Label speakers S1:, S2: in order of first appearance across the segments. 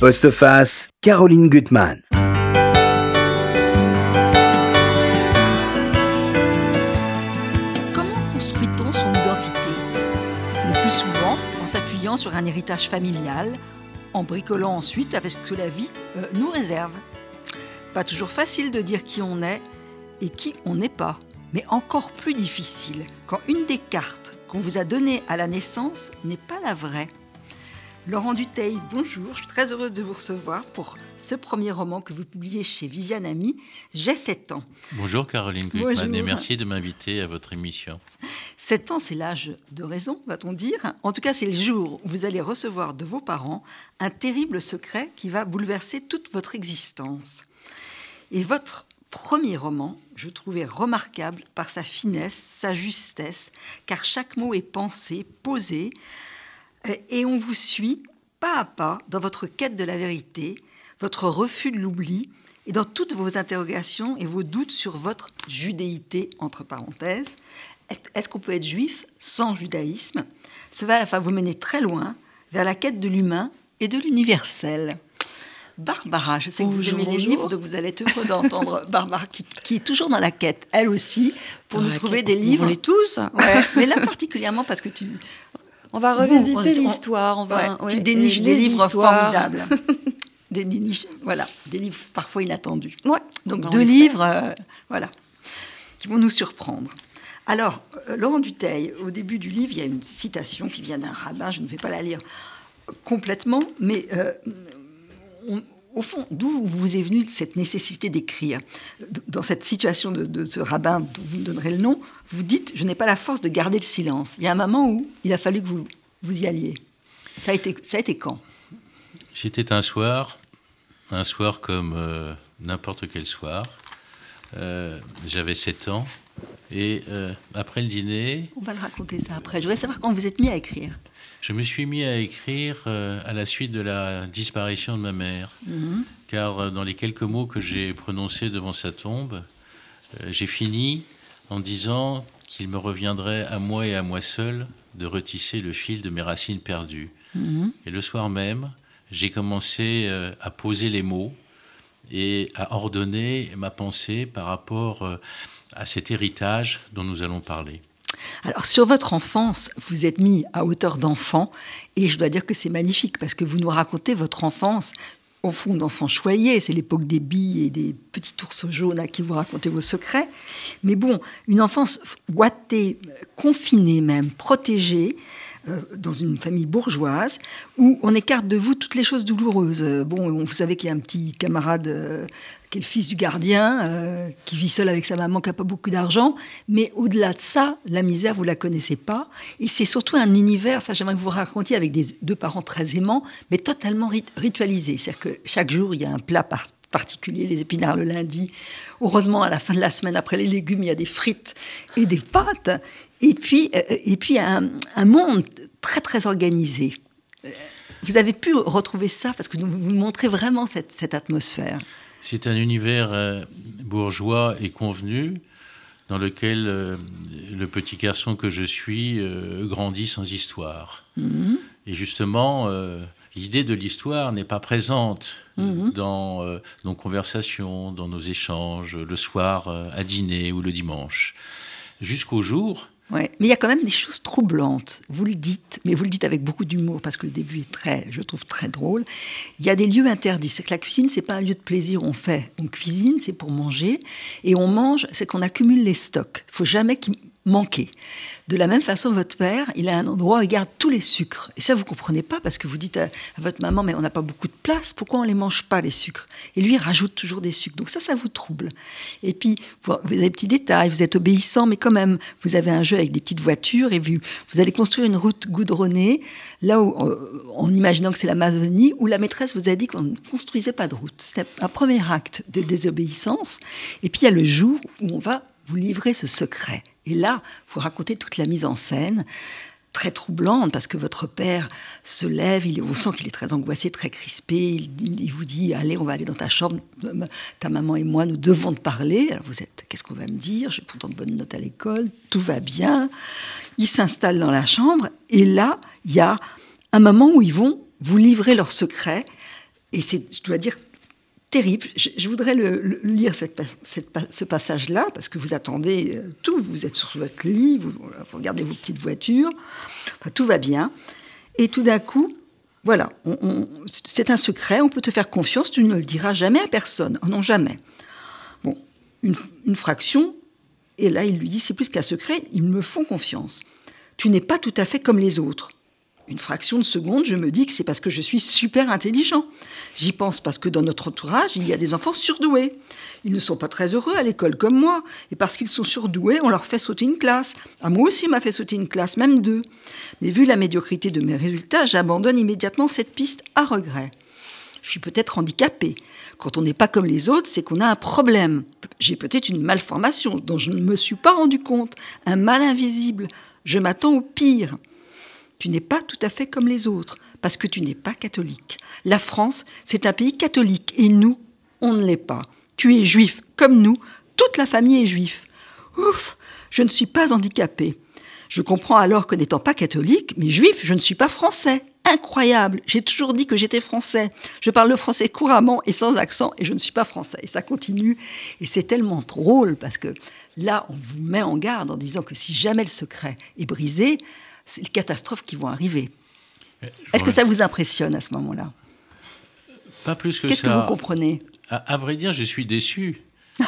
S1: Postface, Caroline Gutmann.
S2: Comment construit-on son identité? Le plus souvent en s'appuyant sur un héritage familial, en bricolant ensuite avec ce que la vie euh, nous réserve. Pas toujours facile de dire qui on est et qui on n'est pas, mais encore plus difficile quand une des cartes qu'on vous a données à la naissance n'est pas la vraie. Laurent Duteil, bonjour, je suis très heureuse de vous recevoir pour ce premier roman que vous publiez chez Viviane Ami, J'ai 7 ans.
S3: Bonjour Caroline Gutmann et merci de m'inviter à votre émission.
S2: 7 ans, c'est l'âge de raison, va-t-on dire. En tout cas, c'est le jour où vous allez recevoir de vos parents un terrible secret qui va bouleverser toute votre existence. Et votre premier roman, je trouvais remarquable par sa finesse, sa justesse, car chaque mot est pensé, posé, et on vous suit pas à pas dans votre quête de la vérité, votre refus de l'oubli et dans toutes vos interrogations et vos doutes sur votre judéité, entre parenthèses. Est-ce qu'on peut être juif sans judaïsme? Cela va vous mener très loin vers la quête de l'humain et de l'universel. Barbara, je sais que vous aimez les livres, donc vous allez être heureux d'entendre Barbara qui, est toujours dans la quête, elle aussi, pour nous trouver des livres.
S4: On est tous.
S2: mais là particulièrement parce que tu,
S4: on va revisiter l'histoire. On va
S2: tu déniches des livres formidables. des voilà, des livres parfois inattendus. Donc deux livres, euh, voilà, qui vont nous surprendre. Alors, euh, Laurent Duteil, au début du livre, il y a une citation qui vient d'un rabbin. Je ne vais pas la lire complètement, mais euh, au fond, d'où vous est venue cette nécessité d'écrire Dans cette situation de, ce rabbin dont vous me donnerez le nom, vous dites Je n'ai pas la force de garder le silence. Il y a un moment où il a fallu que vous, vous y alliez. Ça a été, ça a été quand?
S3: C'était un soir, un soir comme euh, n'importe quel soir. Euh, j'avais 7 ans. Et euh, après le dîner.
S2: On va le raconter ça après. Je voudrais savoir quand vous êtes mis à écrire.
S3: Je me suis mis à écrire euh, à la suite de la disparition de ma mère, mhm. car euh, dans les quelques mots que j'ai prononcés devant sa tombe, euh, j'ai fini en disant qu'il me reviendrait à moi et à moi seul de retisser le fil de mes racines perdues. Mhm. Et le soir même, j'ai commencé à poser les mots et à ordonner ma pensée par rapport à cet héritage dont nous allons parler.
S2: Alors sur votre enfance, vous êtes mis à hauteur d'enfant et je dois dire que c'est magnifique parce que vous nous racontez votre enfance au fond d'enfant choyé, c'est l'époque des billes et des petits ours jaunes à qui vous racontez vos secrets. Mais bon, une enfance ouatée, confinée même, protégée, dans une famille bourgeoise où on écarte de vous toutes les choses douloureuses. Euh, bon, vous savez qu'il y a un petit camarade euh, qui est le fils du gardien, qui vit seul avec sa maman, qui n'a pas beaucoup d'argent. Mais au-delà de ça, la misère, vous la connaissez pas. Et c'est surtout un univers, ça j'aimerais que vous racontiez, avec des, deux parents très aimants, mais totalement ritualisés. C'est-à-dire que chaque jour, il y a un plat particulier, les épinards le lundi. Heureusement, à la fin de la semaine, après les légumes, il y a des frites et des pâtes. Et puis, euh, et puis un, monde très très organisé. Euh, vous avez pu retrouver ça parce que vous montrez vraiment cette, cette atmosphère.
S3: C'est un univers euh, bourgeois et convenu dans lequel le petit garçon que je suis grandit sans histoire. Mhm. Et justement, l'idée de l'histoire n'est pas présente mhm. dans nos conversations, dans nos échanges, le soir à dîner ou le dimanche. Jusqu'au jour
S2: Ouais. Mais il y a quand même des choses troublantes. Vous le dites, mais vous le dites avec beaucoup d'humour parce que le début est très, je trouve, très drôle. Il y a des lieux interdits. C'est que la cuisine, c'est pas un lieu de plaisir. On fait, on cuisine, c'est pour manger, et on mange, c'est qu'on accumule les stocks. Il faut jamais manquer. De la même façon, votre père, il a un endroit où il garde tous les sucres. Et ça, vous comprenez pas parce que vous dites à, votre maman, mais on n'a pas beaucoup de place, pourquoi on les mange pas, les sucres? Et lui, il rajoute toujours des sucres. Donc ça, ça vous trouble. Et puis, vous avez des petits détails, vous êtes obéissant, mais quand même, vous avez un jeu avec des petites voitures et vous, vous allez construire une route goudronnée, là où, euh, en imaginant que c'est l'Amazonie, où la maîtresse vous a dit qu'on ne construisait pas de route. C'est un premier acte de désobéissance. Et puis, il y a le jour où on va vous livrer ce secret. Et là, vous racontez toute la mise en scène très troublante parce que votre père se lève, il on sent qu'il est très angoissé, très crispé. Il, vous dit Allez, on va aller dans ta chambre, ta maman et moi, nous devons te parler. Alors vous êtes Qu'est-ce qu'on va me dire? J'ai pourtant de bonnes notes à l'école, tout va bien. Il s'installe dans la chambre et là, il y a un moment où ils vont vous livrer leur secret Et c'est, je dois dire, terrible. Je, voudrais lire ce passage-là, parce que vous attendez euh, tout. Vous êtes sur votre lit, vous, regardez vos petites voitures, tout va bien. Et tout d'un coup, voilà, c'est un secret, on peut te faire confiance, tu ne le diras jamais à personne. Oh non, jamais. Bon, une fraction, et là il lui dit, c'est plus qu'un secret, ils me font confiance. Tu n'es pas tout à fait comme les autres une fraction de seconde, je me dis que c'est parce que je suis super intelligent. J'y pense parce que dans notre entourage, il y a des enfants surdoués. Ils ne sont pas très heureux à l'école comme moi. Et parce qu'ils sont surdoués, on leur fait sauter une classe. À moi aussi, on m'a fait sauter une classe, même deux. Mais vu la médiocrité de mes résultats, j'abandonne immédiatement cette piste à regret. Je suis peut-être handicapé. Quand on n'est pas comme les autres, c'est qu'on a un problème. J'ai peut-être une malformation dont je ne me suis pas rendu compte, un mal invisible. Je m'attends au pire. Tu n'es pas tout à fait comme les autres, parce que tu n'es pas catholique. La France, c'est un pays catholique, et nous, on ne l'est pas. Tu es juif, comme nous, toute la famille est juive. Ouf, je ne suis pas handicapé. Je comprends alors que n'étant pas catholique, mais juif, je ne suis pas français. Incroyable, j'ai toujours dit que j'étais français. Je parle le français couramment et sans accent et je ne suis pas français. Et ça continue. Et c'est tellement drôle parce que là, on vous met en garde en disant que si jamais le secret est brisé, les catastrophes qui vont arriver. Est-ce que ça vous impressionne à ce moment-là?
S3: Pas plus que
S2: ça. Qu'est-ce que vous comprenez?
S3: À, vrai dire, je suis déçu.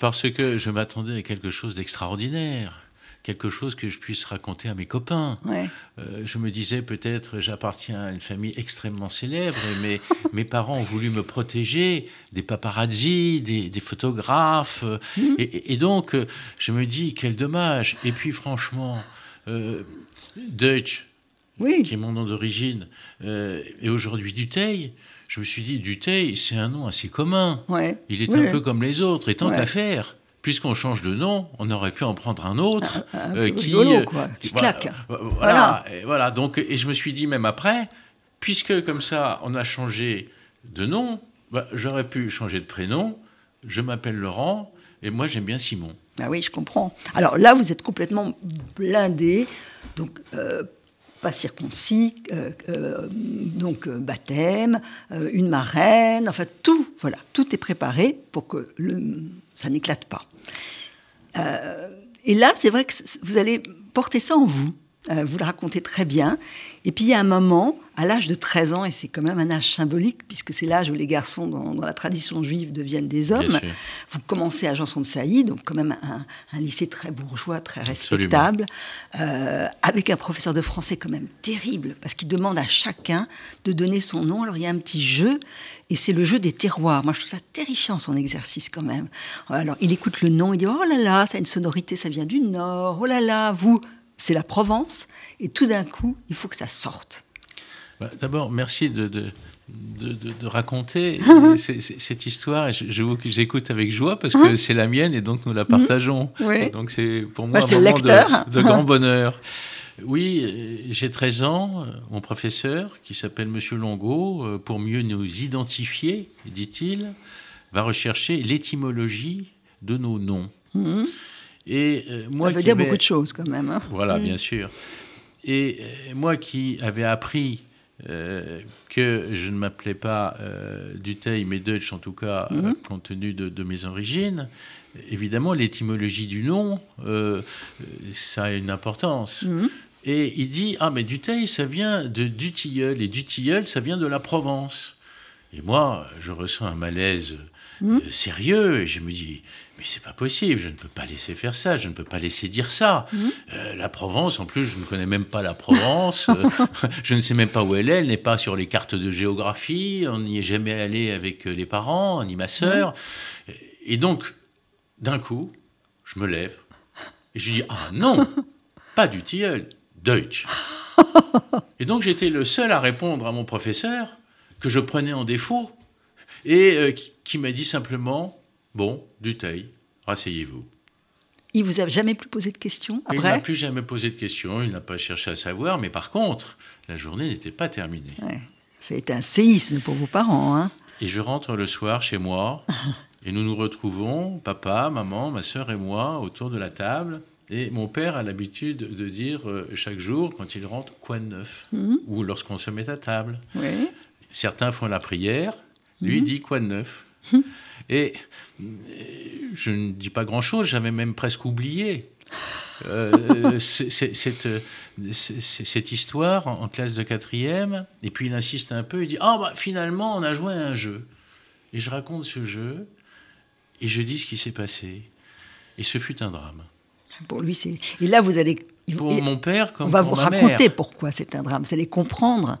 S3: parce que je m'attendais à quelque chose d'extraordinaire quelque chose que je puisse raconter à mes copains. Euh, je me disais peut-être j'appartiens à une famille extrêmement célèbre mais mes parents ont voulu me protéger des paparazzis, des, photographes. Mhm. et, donc je me dis quel dommage. Et puis franchement, euh, Deutsch, qui est mon nom d'origine, euh, et aujourd'hui Duteil, je me suis dit, Duteil, c'est un nom assez commun. Il est un peu comme les autres, et tant qu'à faire, puisqu'on change de nom, on aurait pu en prendre un autre
S2: euh, qui, euh, qui claque.
S3: Voilà, voilà. donc, et je me suis dit même après, puisque comme ça, on a changé de nom, bah, j'aurais pu changer de prénom. Je m'appelle Laurent, et moi j'aime bien Simon.
S2: Ah oui, je comprends. Alors là, vous êtes complètement blindé, donc euh, pas circoncis, euh, euh, donc baptême, une marraine, enfin tout, voilà, tout est préparé pour que ça n'éclate pas. et là, c'est vrai que vous allez porter ça en vous. Vous le racontez très bien. Et puis il y a un moment, à l'âge de 13 ans, et c'est quand même un âge symbolique, puisque c'est l'âge où les garçons, dans, la tradition juive, deviennent des hommes, vous commencez à Janson de Sailly, donc quand même un, lycée très bourgeois, très respectable, euh, avec un professeur de français quand même terrible, parce qu'il demande à chacun de donner son nom. Alors il y a un petit jeu, et c'est le jeu des terroirs. Moi, je trouve ça terrifiant, son exercice quand même. Alors il écoute le nom, il dit, oh là là, ça a une sonorité, ça vient du Nord, oh là là, vous, c'est la Provence. Et tout d'un coup, il faut que ça sorte.
S3: Bah, d'abord, merci de, de, de, raconter cette histoire. J'écoute avec joie parce que c'est la mienne et donc nous la partageons. Donc c'est pour moi bah, un moment de, grand bonheur. Oui, j'ai 13 ans. Mon professeur, qui s'appelle Monsieur Longo, euh, pour mieux nous identifier, dit-il, va rechercher l'étymologie de nos noms.
S2: Mmh. Et euh, moi, ça veut dire beaucoup de choses quand même. Hein.
S3: Voilà, mmh. bien sûr. Et euh, moi qui avais appris euh, que je ne m'appelais pas euh, Duteil, mais Deutsch en tout cas, mhm. compte tenu de, mes origines, évidemment, l'étymologie du nom, ça a une importance. Mhm. Et il dit Ah, mais Duteil, ça vient de Dutilleul, et Dutilleul, ça vient de la Provence. Et moi, je ressens un malaise mhm. sérieux, et je me dis mais c'est pas possible, je ne peux pas laisser faire ça, je ne peux pas laisser dire ça. Mhm. Euh, la Provence, en plus, je ne connais même pas la Provence, euh, je ne sais même pas où elle est, elle n'est pas sur les cartes de géographie, on n'y est jamais allé avec euh, les parents, ni ma sœur. Mhm. Et donc, d'un coup, je me lève et je dis Ah non, pas du tilleul, Deutsch. et donc j'étais le seul à répondre à mon professeur que je prenais en défaut et qui m'a dit simplement Bon, Duteil, rasseyez-vous.
S2: Il vous a jamais plus posé de questions après Il
S3: n'a plus jamais posé de questions, il n'a pas cherché à savoir, mais par contre, la journée n'était pas terminée. Ouais.
S2: Ça a été un séisme pour vos parents. Hein
S3: et je rentre le soir chez moi, et nous nous retrouvons, papa, maman, ma soeur et moi, autour de la table. Et mon père a l'habitude de dire euh, chaque jour, quand il rentre, quoi de neuf mhm. Ou lorsqu'on se met à table. certains font la prière, lui
S2: Mhm.
S3: dit quoi de neuf Et euh, je ne dis pas grand-chose, j'avais même presque oublié euh, cette, euh, cette histoire en, classe de quatrième. Et puis il insiste un peu, il dit Ah, bah finalement, on a joué à un jeu. Et je raconte ce jeu, et je dis ce qui s'est passé. Et ce fut un drame.
S2: Pour lui, c'est. Et là, vous allez.
S3: Pour
S2: et
S3: mon père comme
S2: on va
S3: pour
S2: vous
S3: ma
S2: raconter
S3: mère.
S2: pourquoi c'est un drame. Vous allez comprendre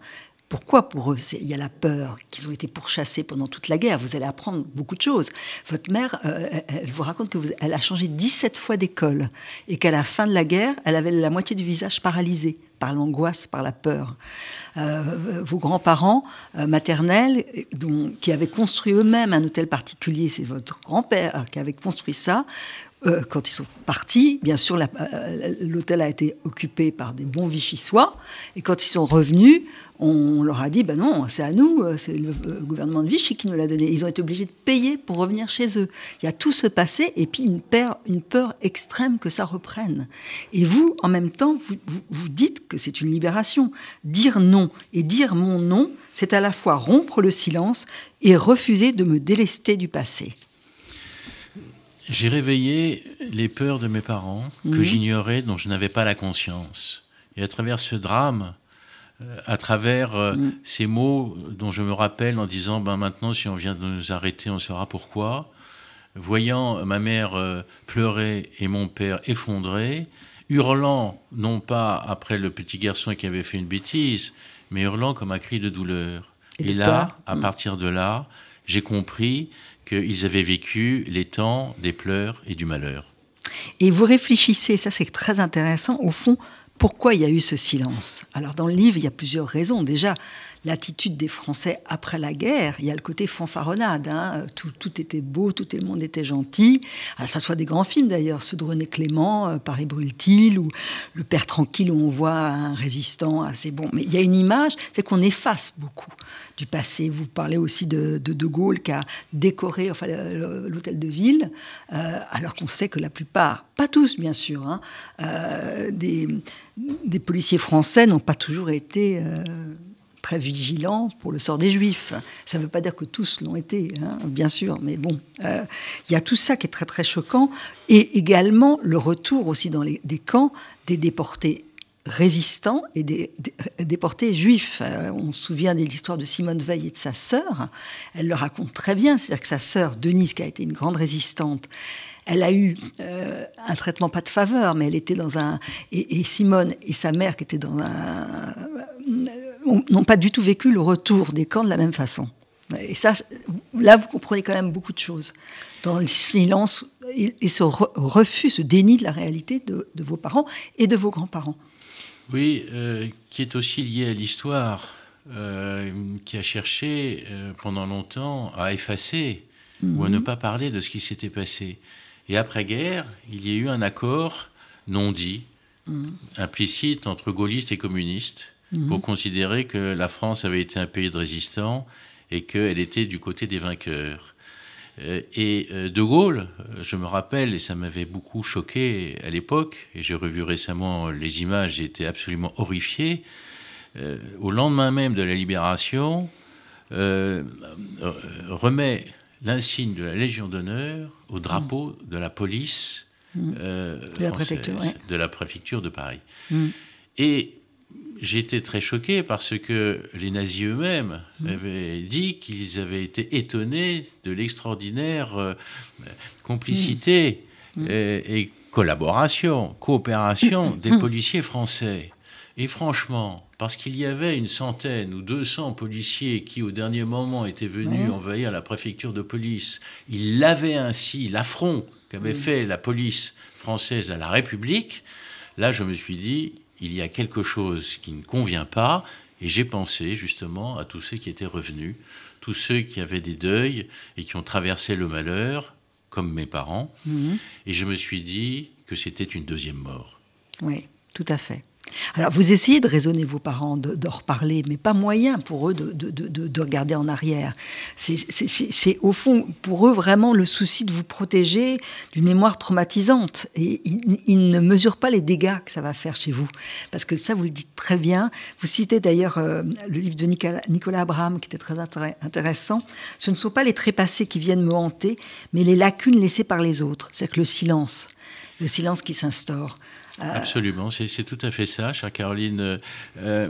S2: pourquoi pour eux il y a la peur, qu'ils ont été pourchassés pendant toute la guerre? Vous allez apprendre beaucoup de choses. Votre mère, euh, elle, elle vous raconte que vous, elle a changé 17 fois d'école et qu'à la fin de la guerre, elle avait la moitié du visage paralysé par l'angoisse, par la peur. Euh, vos grands-parents euh, maternels, qui avaient construit eux-mêmes un hôtel particulier, c'est votre grand-père qui avait construit ça. Euh, quand ils sont partis, bien sûr, euh, l'hôtel a été occupé par des bons Vichysois. Et quand ils sont revenus, on leur a dit ben non, c'est à nous, euh, c'est le euh, gouvernement de Vichy qui nous l'a donné. Ils ont été obligés de payer pour revenir chez eux. Il y a tout ce passé et puis une peur, une peur extrême que ça reprenne. Et vous, en même temps, vous, vous, vous dites que c'est une libération. Dire non et dire mon non, c'est à la fois rompre le silence et refuser de me délester du passé.
S3: J'ai réveillé les peurs de mes parents que
S2: Mhm.
S3: j'ignorais, dont je n'avais pas la conscience. Et à travers ce drame, à travers euh,
S2: Mhm.
S3: ces mots dont je me rappelle en disant ben maintenant si on vient de nous arrêter, on saura pourquoi. Voyant ma mère euh, pleurer et mon père effondré, hurlant non pas après le petit garçon qui avait fait une bêtise, mais hurlant comme un cri de douleur.
S2: Et
S3: là, à
S2: Mhm.
S3: partir de là, j'ai compris qu'ils avaient vécu les temps des pleurs et du malheur.
S2: Et vous réfléchissez, ça c'est très intéressant, au fond, pourquoi il y a eu ce silence? Alors dans le livre, il y a plusieurs raisons. Déjà, l'attitude des Français après la guerre, il y a le côté fanfaronnade. hein. Tout, était beau, tout le monde était gentil. Alors, ça soit des grands films d'ailleurs, ceux de René Clément, euh, Paris brûle-t-il, ou Le Père tranquille où on voit un résistant assez bon. Mais il y a une image, c'est qu'on efface beaucoup du passé. Vous parlez aussi de De, Gaulle qui a décoré l'hôtel de ville, euh, alors qu'on sait que la plupart, pas tous bien sûr, hein, euh, des, policiers français n'ont pas toujours été très vigilants pour le sort des juifs. Ça ne veut pas dire que tous l'ont été, hein, bien sûr, mais bon, euh, il y a tout ça qui est très très choquant, et également le retour aussi dans les, camps des déportés résistants et des, déportés juifs. Euh, on se souvient de l'histoire de Simone Veil et de sa sœur. Elle le raconte très bien, c'est-à-dire que sa sœur, Denise, qui a été une grande résistante, elle a eu euh, un traitement pas de faveur, mais elle était dans un... Et Simone et sa mère, qui étaient dans un... n'ont pas du tout vécu le retour des camps de la même façon. Et ça, là, vous comprenez quand même beaucoup de choses. Dans le silence et, ce re- refus, ce déni de la réalité de, de vos parents et de vos grands-parents.
S3: Oui, euh, qui est aussi lié à l'histoire, euh, qui a cherché euh, pendant longtemps à effacer ou à ne pas parler de ce qui s'était passé. Et après-guerre, il y a eu un accord non dit, implicite entre gaullistes et communistes, pour considérer que la France avait été un pays de résistants et qu'elle était du côté des vainqueurs. Euh, Et euh, De Gaulle, euh, je me rappelle, et ça m'avait beaucoup choqué à l'époque, et j'ai revu récemment les images, j'ai été absolument horrifié, euh, au lendemain même de la libération, euh, remet l'insigne de la Légion d'honneur au drapeau de la police euh,
S2: De la
S3: française,
S2: ouais.
S3: de la préfecture de Paris. Et j'ai été très choqué parce que les nazis eux-mêmes avaient dit qu'ils avaient été étonnés de l'extraordinaire euh, complicité euh, et, collaboration, coopération des policiers français. Et franchement, parce qu'il y avait une centaine ou 200 policiers qui, au dernier moment, étaient venus envahir la préfecture de police, ils lavaient ainsi l'affront qu'avait fait la police française à la République. Là, je me suis dit, il y a quelque chose qui ne convient pas, et j'ai pensé justement à tous ceux qui étaient revenus, tous ceux qui avaient des deuils et qui ont traversé le malheur, comme mes parents,
S2: Mhm.
S3: et je me suis dit que c'était une deuxième mort.
S2: Oui, tout à fait. Alors, vous essayez de raisonner vos parents, de, de reparler, mais pas moyen pour eux de, de, de regarder en arrière. C'est au fond, pour eux, vraiment le souci de vous protéger d'une mémoire traumatisante. Et ils, ne mesurent pas les dégâts que ça va faire chez vous. Parce que ça, vous le dites très bien. Vous citez d'ailleurs euh, le livre de Nicolas, Nicolas Abraham, qui était très intéressant. Ce ne sont pas les trépassés qui viennent me hanter, mais les lacunes laissées par les autres. C'est-à-dire que le silence, le silence qui s'instaure.
S3: Euh, Absolument, c'est tout à fait ça, chère Caroline. Euh,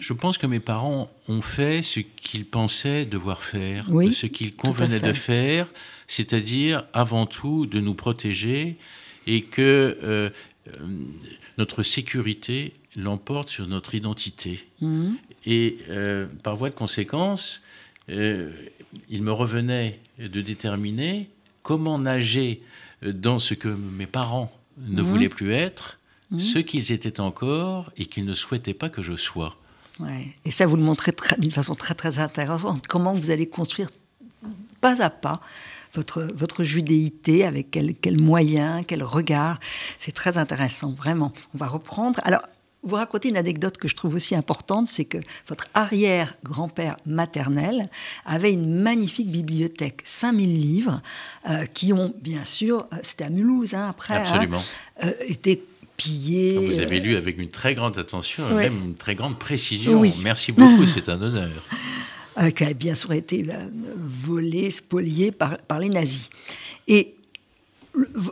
S3: je pense que mes parents ont fait ce qu'ils pensaient devoir faire, ce qu'il convenait de faire, c'est-à-dire avant tout de nous protéger et que euh, notre sécurité l'emporte sur notre identité. Mhm. Et par voie de conséquence, il me revenait de déterminer comment nager dans ce que mes parents ne mhm. voulaient plus être, mhm. ce qu'ils étaient encore et qu'ils ne souhaitaient pas que je sois.
S2: Ouais. Et ça, vous le montrez d'une façon très très intéressante. Comment vous allez construire pas à pas votre, votre judéité, avec quels quel moyens, quel regard? C'est très intéressant, vraiment. On va reprendre. Alors, vous racontez une anecdote que je trouve aussi importante, c'est que votre arrière-grand-père maternel avait une magnifique bibliothèque, 5000 livres, euh, qui ont bien sûr, euh, c'était à Mulhouse hein, après, hein. Euh, été pillés.
S3: Vous avez lu avec une très grande attention, même une très grande précision. Merci beaucoup, c'est un honneur.
S2: qui a bien sûr été volé, spolié par, par les nazis. Et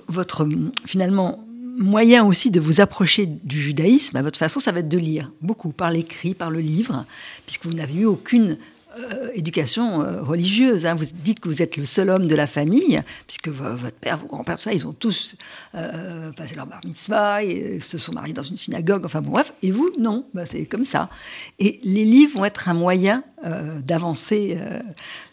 S2: votre, finalement, moyen aussi de vous approcher du judaïsme, à votre façon, ça va être de lire beaucoup, par l'écrit, par le livre, puisque vous n'avez eu aucune euh, éducation euh, religieuse. Hein. Vous dites que vous êtes le seul homme de la famille, puisque votre père, vos grands-pères, ça, ils ont tous euh, passé leur bar mitzvah et se sont mariés dans une synagogue. Enfin bon, bref. Et vous, non, bah, c'est comme ça. Et les livres vont être un moyen d'avancer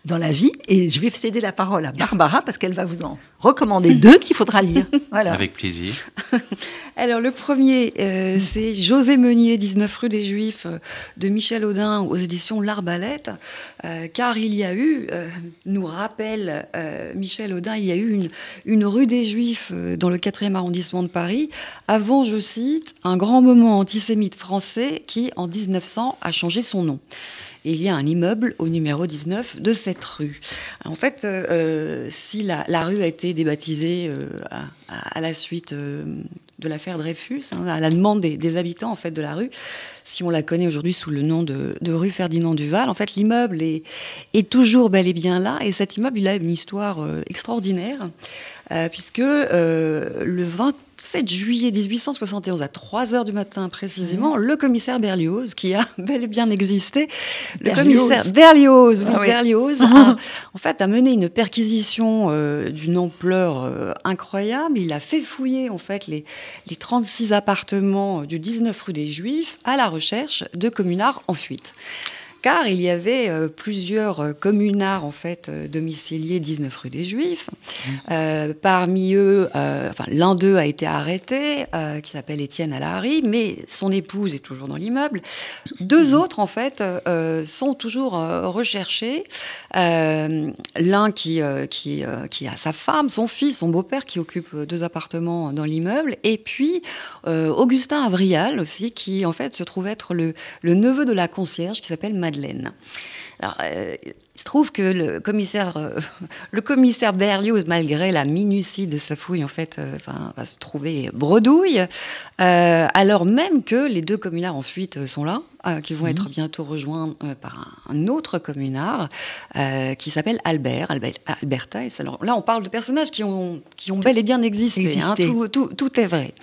S2: dans la vie. Et je vais céder la parole à Barbara parce qu'elle va vous en recommander deux qu'il faudra lire.
S3: Voilà. Avec plaisir.
S4: Alors le premier, euh, c'est José Meunier, 19 rue des Juifs, euh, de Michel Audin aux éditions L'Arbalète. Euh, car il y a eu, nous rappelle Michel Audin, il y a eu une, une rue des Juifs dans le 4e arrondissement de Paris, avant, je cite, un grand moment antisémite français qui, en 1900, a changé son nom il y a un immeuble au numéro 19 de cette rue. En fait, euh, euh, si la, rue a été débaptisée euh, à, la suite de l'affaire Dreyfus, hein, à la demande des, habitants en fait de la rue, si on la connaît aujourd'hui sous le nom de, rue Ferdinand Duval, en fait l'immeuble est, est, toujours bel et bien là, et cet immeuble il a une histoire extraordinaire, puisque le 20 7 juillet 1871, à 3 heures du matin précisément, le commissaire Berlioz, qui a bel et bien existé, le commissaire Berlioz, oui, ah Berlioz, a, en fait, a mené une perquisition euh, d'une ampleur euh, incroyable. Il a fait fouiller en fait les, les 36 appartements du 19 rue des Juifs à la recherche de communards en fuite car il y avait euh, plusieurs euh, communards en fait euh, domiciliés 19 rue des Juifs. Mmh. parmi eux, enfin l'un d'eux a été arrêté, qui s'appelle Étienne Alary, mais son épouse est toujours dans l'immeuble. Deux mmh. autres en fait sont toujours recherchés. L'un qui qui, qui a sa femme, son fils, son beau-père qui occupe deux appartements dans l'immeuble, et puis Augustin Avrial aussi, qui en fait se trouve être le, le neveu de la concierge qui s'appelle Madeleine alors, euh, il se trouve que le commissaire, euh, le commissaire Berlioz, malgré la minutie de sa fouille, en fait, euh, va se trouver bredouille, alors même que les deux communards en fuite sont là, qui vont être mhm. bientôt rejoints par un, autre communard qui s'appelle Albert, Albert Alberta. Alors là, on parle de personnages qui ont, qui ont bel et bien existé. Hein, tout, tout, tout est vrai.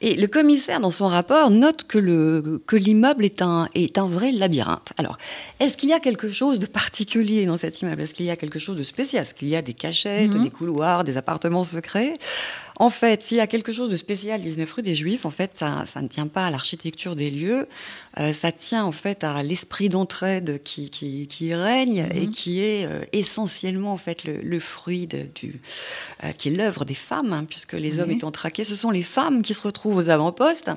S4: Et le commissaire, dans son rapport, note que, le, que l'immeuble est un, est un vrai labyrinthe. Alors, est-ce qu'il y a quelque chose de particulier dans cet immeuble? Est-ce qu'il y a quelque chose de spécial? Est-ce qu'il y a des cachettes, mhm. des couloirs, des appartements secrets? En fait, s'il y a quelque chose de spécial 19 rue des Juifs, en fait, ça, ne tient pas à l'architecture des lieux, euh, ça tient en fait à l'esprit d'entraide qui, qui, règne et mhm. qui est euh, essentiellement en fait le, fruit du, euh, qui est l'œuvre des femmes, hein, puisque les hommes étant traqués, ce sont les femmes qui se retrouvent aux avant-postes.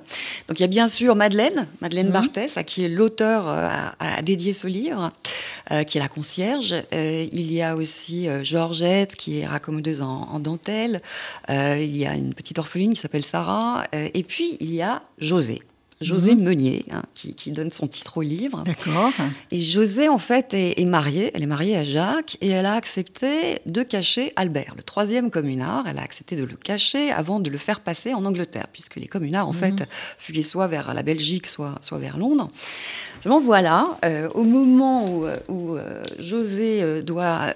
S4: Donc il y a bien sûr Madeleine, Madeleine mhm. Barthès, à qui l'auteur a, dédié ce livre, qui est la concierge. il y a aussi Georgette, qui est raccommodeuse en, en dentelle il y a une petite orpheline qui s'appelle Sarah, euh, et puis il y a José. José Meunier, hein, qui, donne son titre au livre.
S2: D'accord.
S4: Et José, en fait, est, mariée. Elle est mariée à Jacques et elle a accepté de cacher Albert, le troisième communard. Elle a accepté de le cacher avant de le faire passer en Angleterre, puisque les communards, en fait, mhm. fuyaient soit vers la Belgique, soit, soit vers Londres. Bon, voilà, euh, au moment où, euh, José euh, doit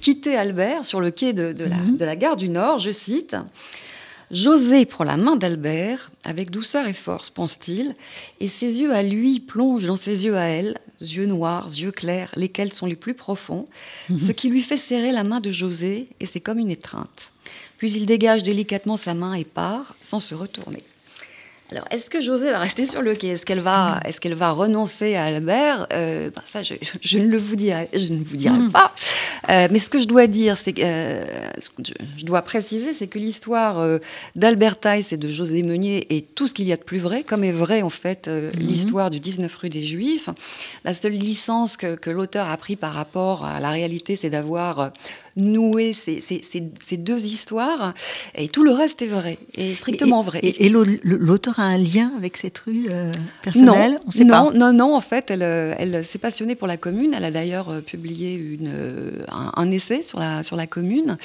S4: quitter Albert sur le quai de, la, mhm. de la gare du Nord, je cite. José prend la main d'Albert avec douceur et force, pense-t-il, et ses yeux à lui plongent dans ses yeux à elle, yeux noirs, yeux clairs, lesquels sont les plus profonds, mhm. ce qui lui fait serrer la main de José, et c'est comme une étreinte. Puis il dégage délicatement sa main et part, sans se retourner. Alors, est-ce que José va rester sur le quai? Est-ce qu'elle va, est qu'elle va renoncer à Albert? Euh, ben Ça, je, ne le vous dirai, je ne vous dirai hmm. pas. Euh, mais ce que je dois dire, c'est que euh, je, dois préciser, c'est que l'histoire d'Albert Theiss et de José Meunier est tout ce qu'il y a de plus vrai, comme est vrai en fait hmm. l'histoire du 19 rue des Juifs. La seule licence que, que l'auteur a pris par rapport à la réalité, c'est d'avoir nouer ces, ces, deux histoires. Et tout le reste est vrai, et strictement vrai.
S2: Et, l'auteur a un lien avec cette rue euh, personnelle
S4: Non, non, non, non, en fait, elle, euh, elle s'est passionnée pour la commune. Elle a d'ailleurs euh, publié une, un, essai sur la, sur la commune.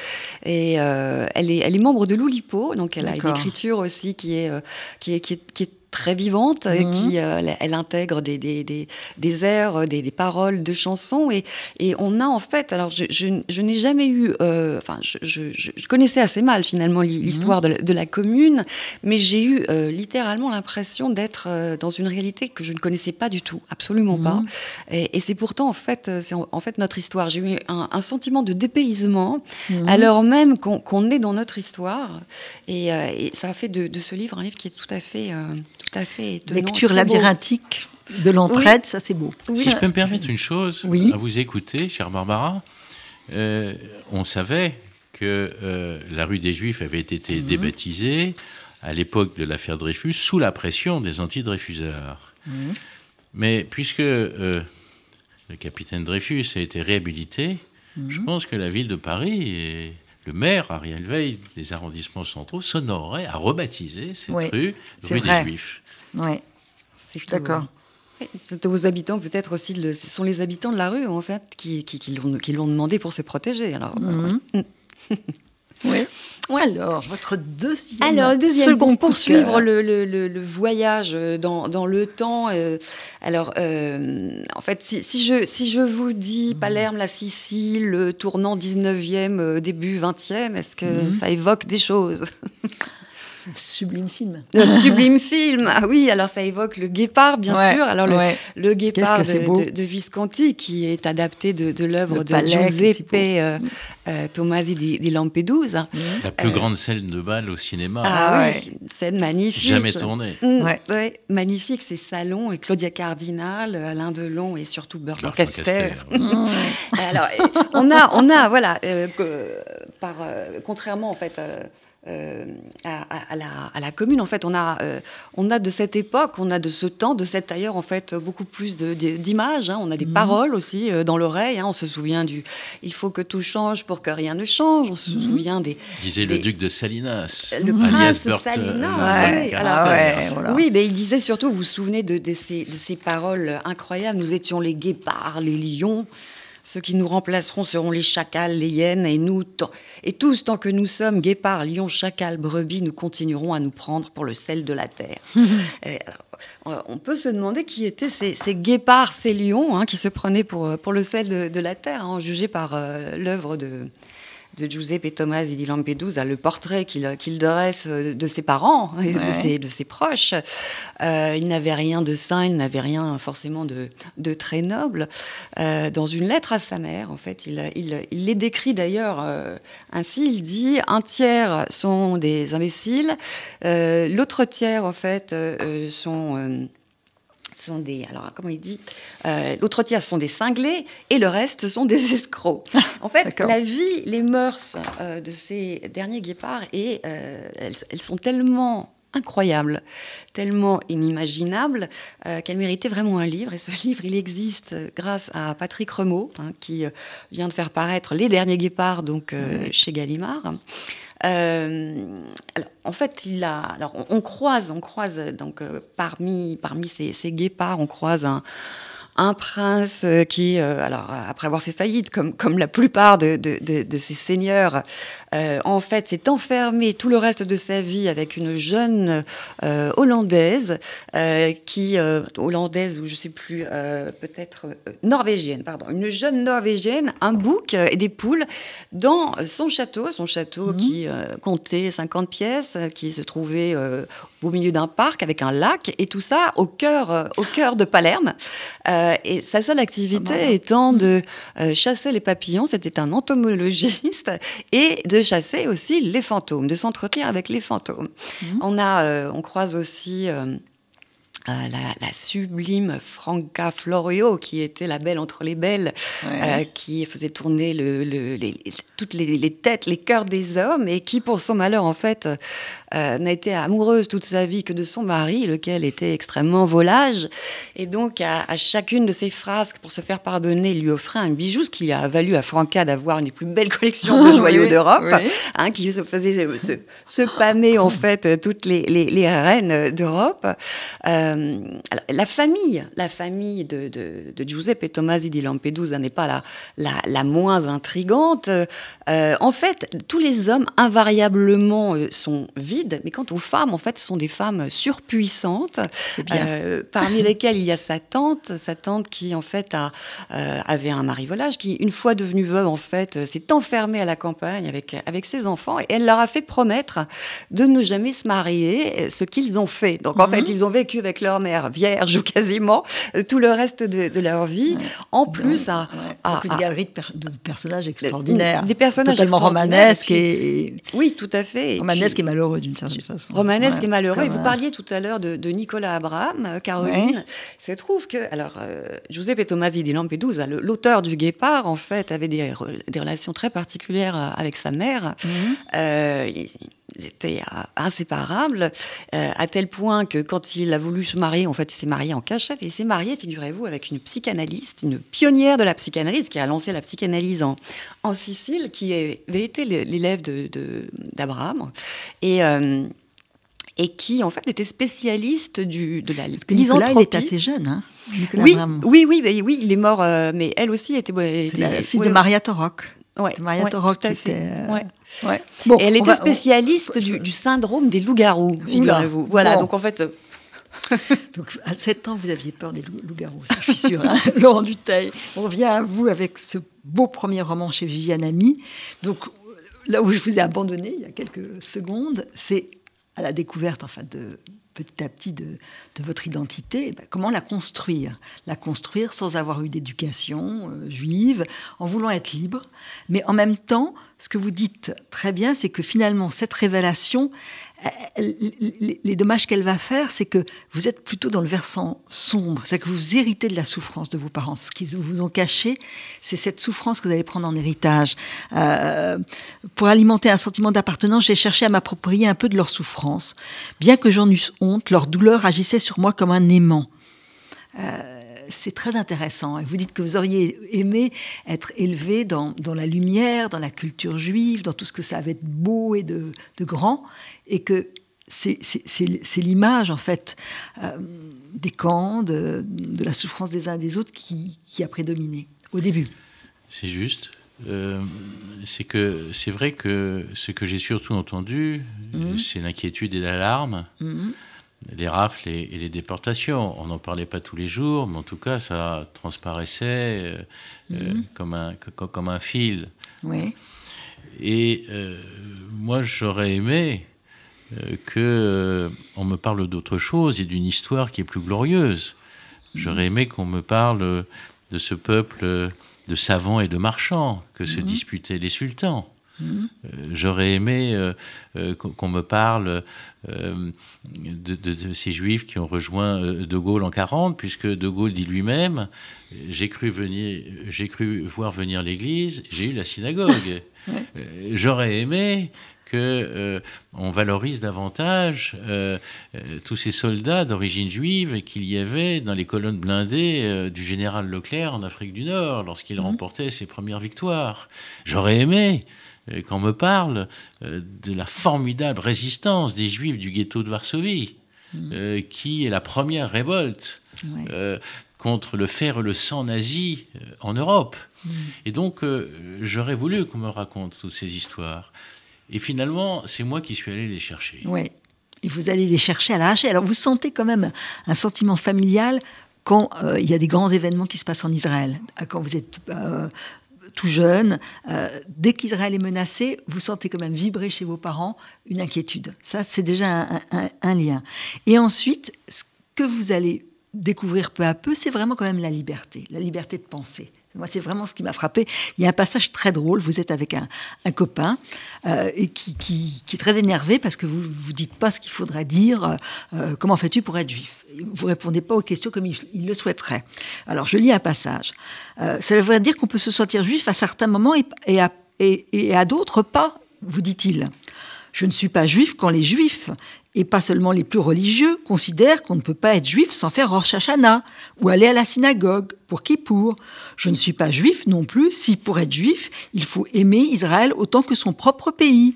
S4: Et elle, est, elle est membre de l'Oulipo, donc elle a une écriture aussi qui est, qui est, qui est, qui est très vivante, euh, mhm. qui euh, elle, intègre des, des, des, des airs, euh, des, paroles de chansons. Et, et, on a en fait, alors je, je, n'ai jamais eu, enfin, je, je, connaissais assez mal finalement l'histoire mhm. de, la commune, mais j'ai eu littéralement l'impression d'être dans une réalité que je ne connaissais pas du tout, absolument pas. Mhm. Et, et c'est pourtant en fait, c'est en, fait notre histoire. J'ai eu un, sentiment de dépaysement, alors même qu'on est dans notre histoire. Et, et, ça a fait de, de, ce livre un livre qui est tout à fait tout à fait
S2: Lecture labyrinthique de l'entraide, ça c'est beau.
S3: Si je peux me permettre une chose, à vous écouter, cher Barbara, euh, on savait que euh, la rue des Juifs avait été mhm. débaptisée à l'époque de l'affaire Dreyfus sous la pression des anti-Dreyfusards. Mhm. Mais puisque euh, le capitaine Dreyfus a été réhabilité, mhm. je pense que la ville de Paris et le maire, Ariel Veil, des arrondissements centraux, s'honorerait à rebaptiser cette rue rue des Juifs.
S2: Oui, c'est d'accord.
S4: C'est aux habitants, peut-être aussi, ce sont les habitants de la rue, en fait, qui, qui, qui l'ont demandé pour se protéger. Alors,
S2: mhm. oui. Alors, votre deuxième.
S4: Alors, deuxième, pour poursuivre le, le, le, voyage dans, dans, le temps. Euh, alors, euh, en fait, si, si, je, si je vous dis Palerme, la Sicile, le tournant 19e, euh, début 20e, est-ce que mhm. ça évoque des choses?
S2: Sublime film.
S4: sublime film. Ah oui, alors ça évoque le guépard, bien sûr. Alors le, guépard de, Visconti, qui est adapté de, l'œuvre de Giuseppe euh, euh, Tomasi di, Lampedusa.
S3: Mm. La plus grande scène de bal au cinéma.
S4: Ah, oui, une scène magnifique.
S3: Jamais tournée.
S4: Mm, magnifique, c'est Salon et Claudia Cardinal, Alain Delon et surtout Burt Lancaster. alors, on a, on a, voilà, euh, par, contrairement en fait euh, à, la, commune. En fait, on a, euh, on a de cette époque, on a de ce temps, de cette ailleurs, en fait, beaucoup plus d'images. Hein. On a des mhm. paroles aussi euh, dans l'oreille. Hein. On se souvient du Il faut que tout change pour que rien ne change. On se mhm. souvient des.
S3: Disait le duc de Salinas.
S4: Le prince Salinas. Ah oui, mais il disait surtout, vous vous souvenez de, de, ces, de ces paroles incroyables Nous étions les guépards, les lions. Ceux qui nous remplaceront seront les chacals, les hyènes, et nous, et tous, tant que nous sommes guépards, lions, chacals, brebis, nous continuerons à nous prendre pour le sel de la terre. on peut se demander qui étaient ces, guépards, ces lions, hein, qui se prenaient pour, pour le sel de, la terre, hein, jugés par euh, l'œuvre de, de Giuseppe Tomasi di Lampedusa, le portrait qu'il dresse de ses parents et de, ses, proches. Euh, il n'avait rien de saint, il n'avait rien forcément de, très noble. Euh, dans une lettre à sa mère, en fait, il, les décrit d'ailleurs euh, ainsi. Il dit un tiers sont des imbéciles, l'autre tiers, en fait, sont sont des, alors comment il dit, euh, l'autre tiers sont des cinglés et le reste sont des escrocs. En fait, la vie, les mœurs euh, de ces derniers guépards et euh, elles, sont tellement incroyable, tellement inimaginable qu'elle méritait vraiment un livre. Et ce livre, il existe grâce à Patrick Remaud, hein, qui vient de faire paraître Les Derniers Guépards, donc chez Gallimard. En fait, il a. Alors, on, croise, on croise donc parmi parmi ces, ces guépards, on croise un un prince euh, qui, euh, alors après avoir fait faillite, comme, comme la plupart de, de, de, ces seigneurs, euh, en fait s'est enfermé tout le reste de sa vie avec une jeune hollandaise, qui, hollandaise ou je sais plus, peut-être norvégienne, pardon, une jeune norvégienne, un bouc et des poules dans son château, son château mhm. qui comptait 50 pièces, qui se trouvait au milieu d'un parc avec un lac et tout ça au cœur, au cœur de Palerme. Euh, et sa seule activité ah, étant de euh, chasser les papillons, c'était un entomologiste, et de chasser aussi les fantômes, de s'entretenir avec les fantômes. Mhm. On, a, euh, on croise aussi la, sublime Franca Florio, qui était la belle entre les belles, euh, qui faisait tourner le, toutes les, têtes, les cœurs des hommes, et qui, pour son malheur, en fait, euh, n'a été amoureuse toute sa vie que de son mari, lequel était extrêmement volage. Et donc, à, chacune de ses phrases, pour se faire pardonner, il lui offrait un bijou, ce qui a valu à Franca d'avoir une des plus belles collections de joyaux d'Europe, hein, qui se faisait se, se, pâmer, en fait, toutes les, reines d'Europe. Euh, la famille, la famille de, de, Giuseppe Tomasi di Lampedusa n'est pas la, la, la, moins intrigante. Euh, en fait, tous les hommes invariablement sont vides, mais quant aux femmes, en fait, ce sont des femmes surpuissantes, parmi lesquelles il y a sa tante, sa tante qui en fait a, avait un mari volage, qui une fois devenue veuve, en fait, s'est enfermée à la campagne avec avec ses enfants et elle leur a fait promettre de ne jamais se marier, ce qu'ils ont fait. Donc en mhm. fait, ils ont vécu avec leur mère vierge ou quasiment euh, tout le reste de, leur vie. En plus, à,
S2: une galerie de, personnages extraordinaires,
S4: des personnages
S2: totalement romanesques et
S4: oui, tout à fait.
S2: Romanesque et, malheureux d'une certaine façon.
S4: Romanesque et malheureux. Et vous parliez tout à l'heure de, Nicolas Abraham, euh, Caroline. Il se trouve que alors euh, Giuseppe Tomasi di Lampedusa, l'auteur du Guépard, en fait, avait des, des relations très particulières avec sa mère. Mhm étaient inséparables, euh, à tel point que quand il a voulu se marier, en fait, il s'est marié en cachette. Et il s'est marié, figurez-vous, avec une psychanalyste, une pionnière de la psychanalyse, qui a lancé la psychanalyse en, en Sicile, qui avait été l'élève d'Abraham. De, et. Euh, et qui en fait était spécialiste du, de la
S2: Nicolas, il est assez jeune, hein
S4: oui, oui, oui, oui, il est mort, euh, mais elle aussi était.
S2: C'est la fille de Maria Torok.
S4: Ouais,
S2: Maria
S4: ouais, était. Ouais. Bon, et elle était spécialiste du, du, syndrome des loups-garous, figurez-vous. Voilà, donc en fait. Euh,
S2: donc à 7 ans, vous aviez peur des loups-garous, ça je suis sûre. Hein Laurent Duteil, on revient à vous avec ce beau premier roman chez Viviane Ami. Donc là où je vous ai abandonné il y a quelques secondes, c'est à la découverte en fait de petit à petit de, votre identité, ben, comment la construire? La construire sans avoir eu d'éducation euh, juive, en voulant être libre. Mais en même temps, ce que vous dites très bien, c'est que finalement, cette révélation, les dommages qu'elle va faire, c'est que vous êtes plutôt dans le versant sombre, c'est que vous héritez de la souffrance de vos parents. Ce qu'ils vous ont caché, c'est cette souffrance que vous allez prendre en héritage. Euh, pour alimenter un sentiment d'appartenance, j'ai cherché à m'approprier un peu de leur souffrance. Bien que j'en eusse honte, leur douleur agissait sur moi comme un aimant. Euh, c'est très intéressant. Vous dites que vous auriez aimé être élevé dans, la lumière, dans la culture juive, dans tout ce que ça avait de beau et de, grand, et que c'est l'image, en fait, euh, des camps, de, la souffrance des uns et des autres qui, a prédominé au début.
S3: C'est juste. Euh, c'est que c'est vrai que ce que j'ai surtout entendu, mmh. c'est l'inquiétude et l'alarme. Mmh les rafles et, les déportations. On n'en parlait pas tous les jours, mais en tout cas, ça transparaissait euh, euh, mhm. comme, un, comme un fil.
S2: Oui.
S3: Et euh, moi, j'aurais aimé que on me parle d'autre chose et d'une histoire qui est plus glorieuse. J'aurais aimé qu'on me parle de ce peuple de savants et de marchands que se mhm. disputaient les sultans. Euh, j'aurais aimé euh, euh, qu'on me parle de, ces juifs qui ont rejoint De Gaulle en 40, puisque De Gaulle dit lui-même j'ai cru, venir, j'ai cru voir venir l'Église, j'ai eu la synagogue. J'aurais aimé que euh, on valorise davantage euh, euh, tous ces soldats d'origine juive qu'il y avait dans les colonnes blindées du général Leclerc en Afrique du Nord lorsqu'il mmh. remportait ses premières victoires. J'aurais aimé qu'on me parle de la formidable résistance des juifs du ghetto de Varsovie, mmh. qui est la première révolte. contre le fer et le sang nazi en Europe. Mmh. Et donc, j'aurais voulu qu'on me raconte toutes ces histoires. Et finalement, c'est moi qui suis allé les chercher.
S2: Oui. Et vous allez les chercher à l'arracher. Alors vous sentez quand même un sentiment familial quand euh, il y a des grands événements qui se passent en Israël. Euh, quand vous êtes euh, tout jeune, dès qu'Israël est menacé, vous sentez quand même vibrer chez vos parents une inquiétude. Ça, c'est déjà un, un, lien. Et ensuite, ce que vous allez découvrir peu à peu, c'est vraiment quand même la liberté, la liberté de penser. Moi, c'est vraiment ce qui m'a frappé. Il y a un passage très drôle. Vous êtes avec un, copain euh, et qui, est très énervé parce que vous vous dites pas ce qu'il faudrait dire. Euh, comment fais-tu pour être juif? Vous répondez pas aux questions comme il, le souhaiterait. Alors, je lis un passage. Euh, ça veut dire qu'on peut se sentir juif à certains moments et à d'autres pas, vous dit-il. Je ne suis pas juif quand les juifs, et pas seulement les plus religieux, considèrent qu'on ne peut pas être juif sans faire Rosh Hashanah ou aller à la synagogue pour qui pour. Je ne suis pas juif non plus si pour être juif, il faut aimer Israël autant que son propre pays.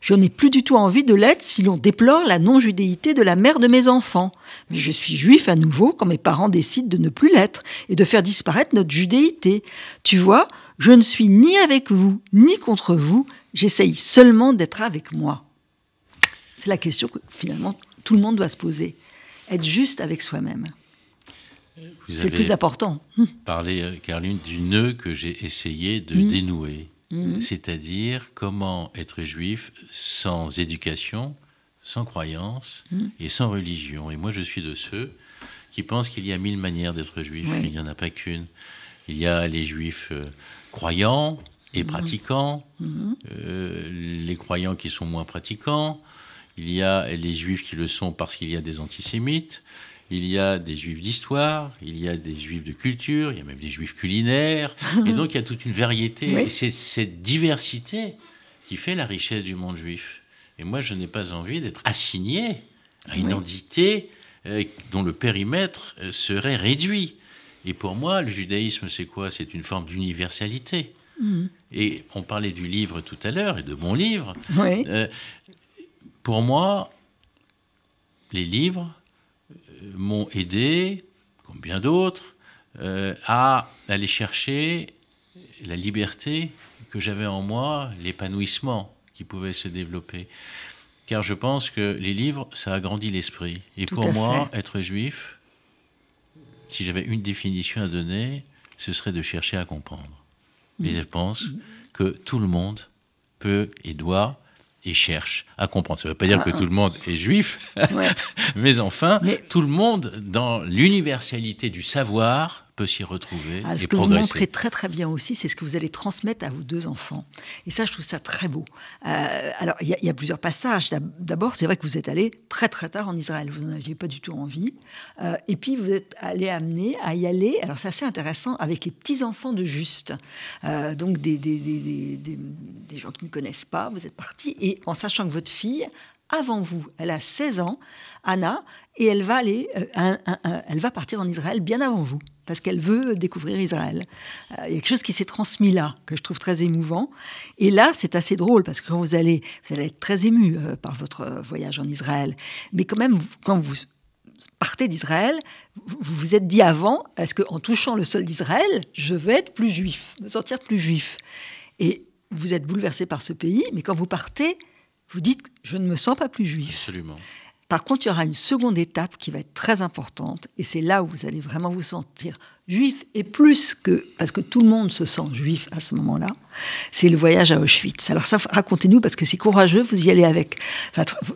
S2: Je n'ai plus du tout envie de l'être si l'on déplore la non-judéité de la mère de mes enfants. Mais je suis juif à nouveau quand mes parents décident de ne plus l'être et de faire disparaître notre judéité. Tu vois, je ne suis ni avec vous ni contre vous, j'essaye seulement d'être avec moi. C'est la question que finalement tout le monde doit se poser. Être juste avec soi-même. C'est le plus important.
S3: Parler, euh, Caroline, du nœud que j'ai essayé de mmh. dénouer. Mmh. C'est-à-dire comment être juif sans éducation, sans croyance mmh. et sans religion. Et moi, je suis de ceux qui pensent qu'il y a mille manières d'être juif. Il n'y en a pas qu'une. Il y a les juifs euh, croyants et pratiquants, euh, les croyants qui sont moins pratiquants, il y a les juifs qui le sont parce qu'il y a des antisémites, il y a des juifs d'histoire, il y a des juifs de culture, il y a même des juifs culinaires, et donc il y a toute une variété. Et c'est cette diversité qui fait la richesse du monde juif. Et moi, je n'ai pas envie d'être assigné à une entité euh, dont le périmètre euh, serait réduit. Et pour moi, le judaïsme, c'est quoi? C'est une forme d'universalité. Mhm. Et on parlait du livre tout à l'heure et de mon livre. Oui. Euh, pour moi, les livres euh, m'ont aidé, comme bien d'autres, euh, à aller chercher la liberté que j'avais en moi, l'épanouissement qui pouvait se développer. Car je pense que les livres, ça agrandit l'esprit. Et pour moi, être juif, si j'avais une définition à donner, ce serait de chercher à comprendre. Mais je pense que tout le monde peut et doit et cherche à comprendre. Ça ne veut pas dire que ah, tout le monde est juif, mais enfin, tout le monde, dans l'universalité du savoir, peut s'y retrouver. Ah,
S2: ce que vous montrez très très bien aussi, c'est ce que vous allez transmettre à vos deux enfants. Et ça, je trouve ça très beau. Euh, alors, il y, a plusieurs passages. D'abord, c'est vrai que vous êtes allé très très tard en Israël. Vous n'en aviez pas du tout envie. Euh, et puis, vous êtes allé amener à y aller. Alors, c'est assez intéressant avec les petits enfants de Juste. Euh, donc, des, des, des, des, gens qui ne connaissent pas. Vous êtes parti et en sachant que votre fille avant vous. Elle a 16 ans, Anna, et elle va aller, elle va partir en Israël bien avant vous parce qu'elle veut découvrir Israël. Euh, il y a quelque chose qui s'est transmis là, que je trouve très émouvant. Et là, c'est assez drôle, parce que vous allez, vous allez être très ému euh, par votre voyage en Israël. Mais quand même, quand vous partez d'Israël, vous vous êtes dit avant, est-ce qu'en touchant le sol d'Israël, je vais être plus juif, me sentir plus juif? Et vous êtes bouleversé par ce pays, mais quand vous partez, vous dites, je ne me sens pas plus juif.
S3: Absolument.
S2: Par contre, il y aura une seconde étape qui va être très importante, et c'est là où vous allez vraiment vous sentir juif, et plus que, parce que tout le monde se sent juif à ce moment-là, c'est le voyage à Auschwitz. Alors ça, racontez-nous, parce que c'est courageux, vous y allez avec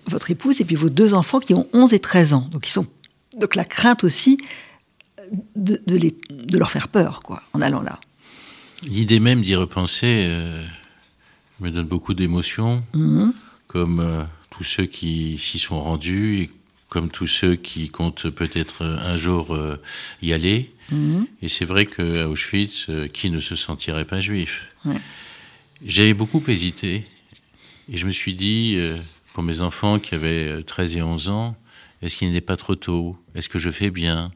S2: votre, épouse et puis vos deux enfants qui ont 11 et 13 ans. Donc, ils sont, donc la crainte aussi de, de, leur faire peur, quoi, en allant là.
S3: L'idée même d'y repenser euh, me donne beaucoup d'émotions, mm-hmm. comme... Euh, tous ceux qui s'y sont rendus, et comme tous ceux qui comptent peut-être un jour euh, y aller. Mhm. Et c'est vrai qu'à Auschwitz, euh, qui ne se sentirait pas juif? J'avais beaucoup hésité. Et je me suis dit, euh, pour mes enfants qui avaient 13 et 11 ans, est-ce qu'il n'est pas trop tôt? Est-ce que je fais bien?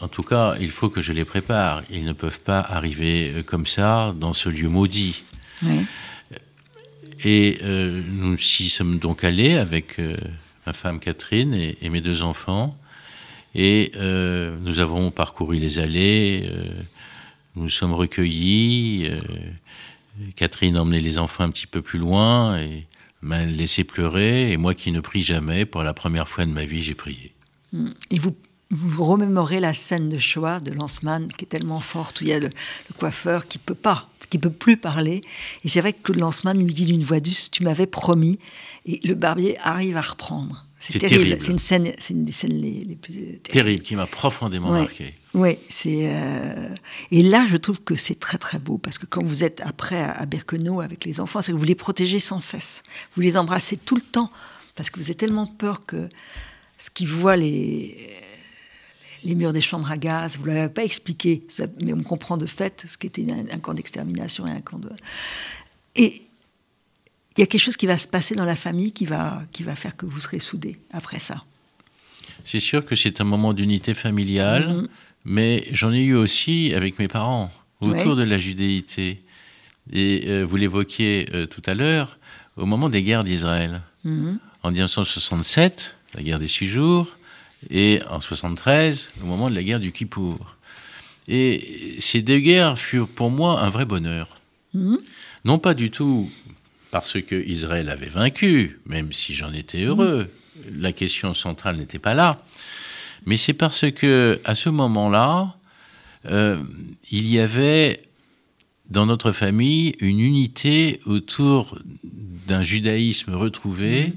S3: En tout cas, il faut que je les prépare. Ils ne peuvent pas arriver comme ça dans ce lieu maudit. Et nous y sommes donc allés avec ma femme Catherine et, mes deux enfants. Et nous avons parcouru les allées, nous sommes recueillis. Catherine a emmené les enfants un petit peu plus loin et m'a laissé pleurer. Et moi qui ne prie jamais, pour la première fois de ma vie, j'ai prié.
S2: Hmm. Et vous, vous remémorez la scène de Shoah de Lanzmann qui est tellement forte, où il y a le, coiffeur qui peut pas, qui peut plus parler. Et c'est vrai que Lanzmann lui dit d'une voix douce Tu m'avais promis. Et le barbier arrive à reprendre.
S3: C'est terrible.
S2: C'est une scène, c'est une des scènes les, plus
S3: terribles. qui m'a profondément marqué.
S2: Oui, c'est euh, et là je trouve que c'est très très beau parce que quand vous êtes après à, Berquenot avec les enfants, c'est que vous les protégez sans cesse, vous les embrassez tout le temps parce que vous avez tellement peur que ce qu'ils voient les les murs des chambres à gaz, vous l'avez pas expliqué, mais on comprend de fait ce qu'était un, un camp d'extermination et un camp de et il y a quelque chose qui va se passer dans la famille qui va, qui va faire que vous serez soudés après ça.
S3: C'est sûr que c'est un moment d'unité familiale, mm-hmm. mais j'en ai eu aussi avec mes parents autour de la judéité. Et euh, vous l'évoquiez euh, tout à l'heure, au moment des guerres d'Israël. Mm-hmm. En 1967, la guerre des six jours, et en 1973, au moment de la guerre du Kippour. Et ces deux guerres furent pour moi un vrai bonheur. Mm-hmm. Non pas du tout parce que Israël avait vaincu, même si j'en étais heureux. La question centrale n'était pas là. Mais c'est parce que à ce moment-là, euh, il y avait dans notre famille une unité autour d'un judaïsme retrouvé mmh.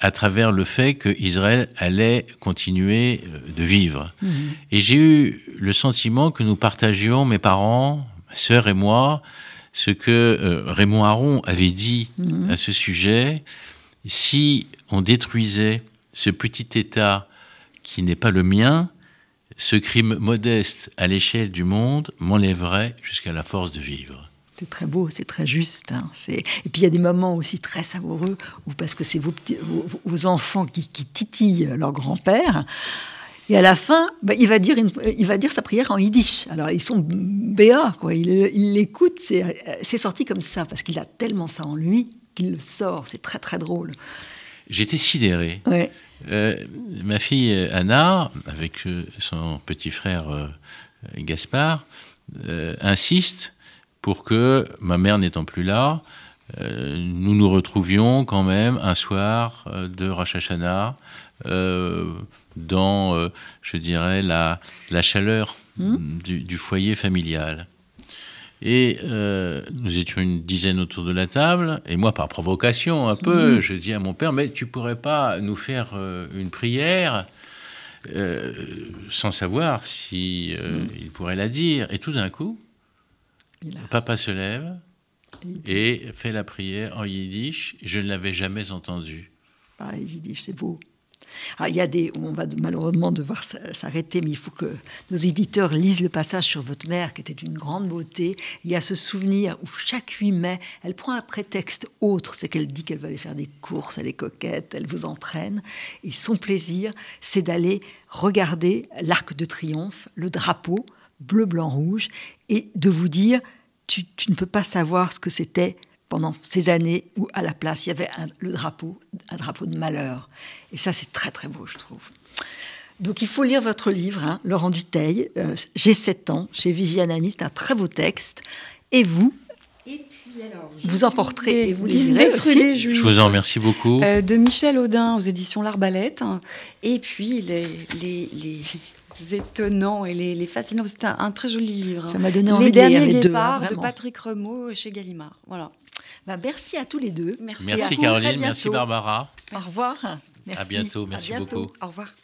S3: À travers le fait qu'Israël allait continuer euh, de vivre. Mmh. Et j'ai eu le sentiment que nous partagions, mes parents, ma sœur et moi, ce que euh, Raymond Aron avait dit mhm. à ce sujet. Si on détruisait ce petit État qui n'est pas le mien, ce crime modeste à l'échelle du monde m'enlèverait jusqu'à la force de vivre.
S2: C'est très beau, c'est très juste. Hein. Et puis il y a des moments aussi très savoureux où, parce que c'est vos, vos, enfants qui, qui titillent leur grand-père, et à la fin, bah, il, va dire il va dire sa prière en yiddish. Alors ils sont béats, quoi. Il l'écoute, c'est sorti comme ça, parce qu'il a tellement ça en lui qu'il le sort. C'est très très drôle.
S3: J'étais sidéré. Euh, ma fille euh, Anna, avec euh, son petit frère Gaspard, insiste pour que, ma mère n'étant plus là, nous nous retrouvions quand même un soir de Rosh Hashanah dans, euh, je dirais, la, la chaleur hmm. du, foyer familial. Et euh, nous étions une dizaine autour de la table, et moi, par provocation un peu, hmm. je dis à mon père, mais tu pourrais pas nous faire euh, une prière sans savoir si hmm. il pourrait la dire. Et tout d'un coup, papa se lève et fait la prière en yiddish. Je ne l'avais jamais entendu.
S2: Ah, yiddish, c'est beau. Ah, il y a des, on va malheureusement devoir s'arrêter, mais il faut que nos éditeurs lisent le passage sur votre mère, qui était une grande beauté. Il y a ce souvenir où chaque 8 mai, elle prend un prétexte autre, c'est qu'elle dit qu'elle va aller faire des courses, elle est coquette, elle vous entraîne. Et son plaisir, c'est d'aller regarder l'arc de triomphe, le drapeau bleu, blanc, rouge, et de vous dire, tu, ne peux pas savoir ce que c'était pendant ces années où à la place il y avait le drapeau, un drapeau de malheur. Et ça c'est très très beau je trouve. Donc il faut lire votre livre, hein, Laurent Duteil, euh, J'ai 7 ans, chez Vigianami, c'est un très beau texte. Et vous vous emporterez et vous lirez aussi.
S3: Je vous en remercie beaucoup.
S4: Euh, de Michel Audin aux éditions L'Arbalète. Et puis les, les, les étonnants et les, fascinants. C'est un, très joli livre.
S2: Ça m'a donné envie de lire les deux.
S4: Hein, de Patrick Remaud chez Gallimard. Voilà.
S2: Bah, merci à tous les deux.
S3: Merci, merci Caroline, merci Barbara.
S2: Au revoir.
S3: Merci. À bientôt, merci beaucoup.
S4: Au revoir.